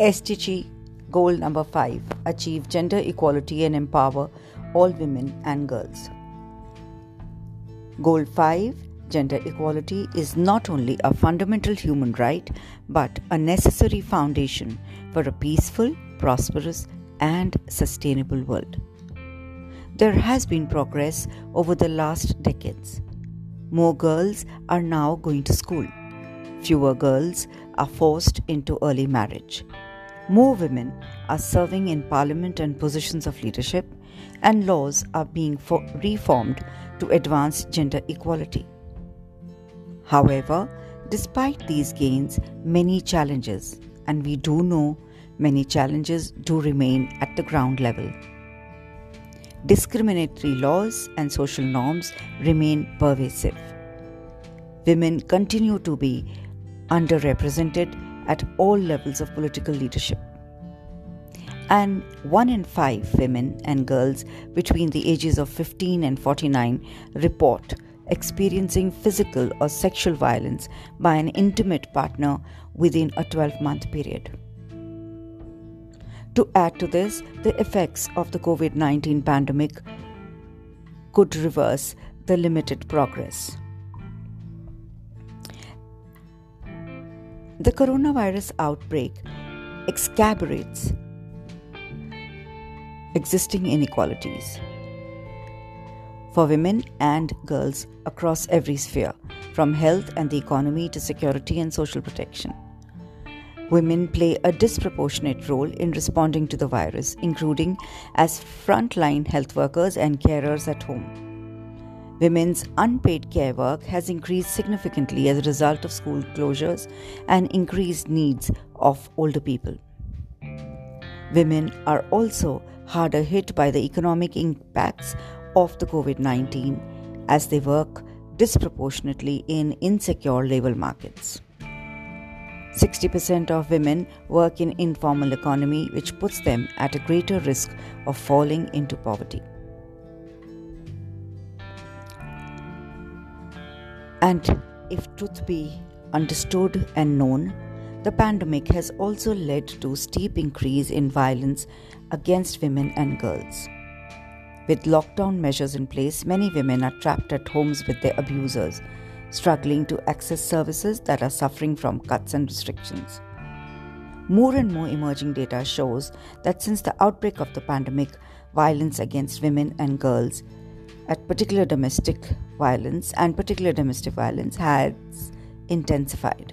SDG goal number 5 achieve gender equality and empower all women and girls. Goal 5 Gender equality is not only a fundamental human right but a necessary foundation for a peaceful, prosperous, and sustainable world. There has been progress over the last decades. More girls are now going to school. Fewer girls are forced into early marriage. More women are serving in parliament and positions of leadership, and laws are being fo- reformed to advance gender equality. However, despite these gains, many challenges, and we do know many challenges do remain at the ground level. Discriminatory laws and social norms remain pervasive. Women continue to be underrepresented at all levels of political leadership. And one in five women and girls between the ages of 15 and 49 report experiencing physical or sexual violence by an intimate partner within a 12 month period. To add to this, the effects of the COVID 19 pandemic could reverse the limited progress. The coronavirus outbreak exacerbates existing inequalities for women and girls across every sphere, from health and the economy to security and social protection. Women play a disproportionate role in responding to the virus, including as frontline health workers and carers at home. Women's unpaid care work has increased significantly as a result of school closures and increased needs of older people. Women are also harder hit by the economic impacts of the COVID 19 as they work disproportionately in insecure labor markets. 60% of women work in informal economy which puts them at a greater risk of falling into poverty. And if truth be understood and known, the pandemic has also led to steep increase in violence against women and girls. With lockdown measures in place, many women are trapped at homes with their abusers, struggling to access services that are suffering from cuts and restrictions. More and more emerging data shows that since the outbreak of the pandemic, violence against women and girls at particular domestic violence and particular domestic violence has intensified.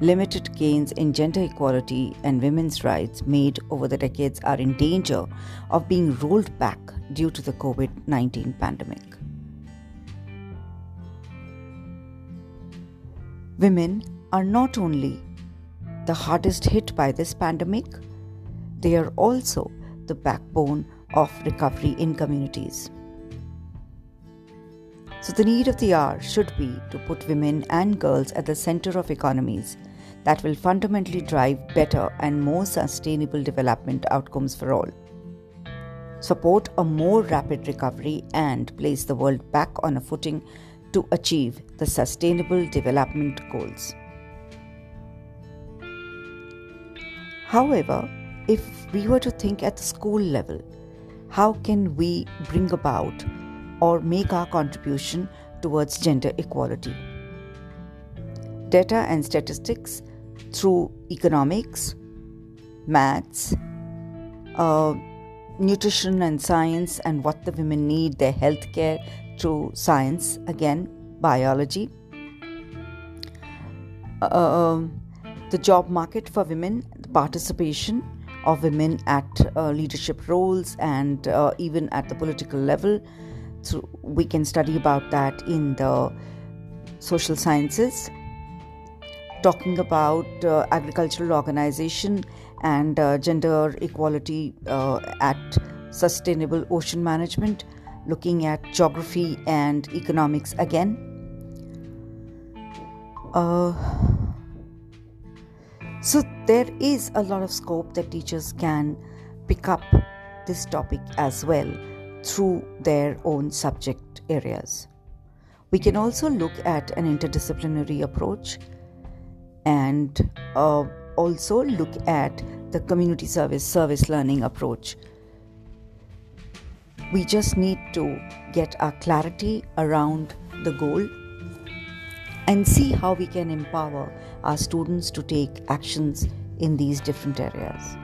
Limited gains in gender equality and women's rights made over the decades are in danger of being rolled back due to the COVID 19 pandemic. Women are not only the hardest hit by this pandemic, they are also the backbone of recovery in communities. So, the need of the hour should be to put women and girls at the center of economies that will fundamentally drive better and more sustainable development outcomes for all. Support a more rapid recovery and place the world back on a footing to achieve the Sustainable Development Goals. However, if we were to think at the school level, how can we bring about or make our contribution towards gender equality? Data and statistics through economics, maths, uh, nutrition and science, and what the women need, their healthcare through science, again, biology. Uh, the job market for women, the participation of women at uh, leadership roles and uh, even at the political level. So we can study about that in the social sciences. Talking about uh, agricultural organization and uh, gender equality uh, at sustainable ocean management, looking at geography and economics again. Uh, so, there is a lot of scope that teachers can pick up this topic as well through their own subject areas. We can also look at an interdisciplinary approach and uh, also look at the community service service learning approach we just need to get our clarity around the goal and see how we can empower our students to take actions in these different areas.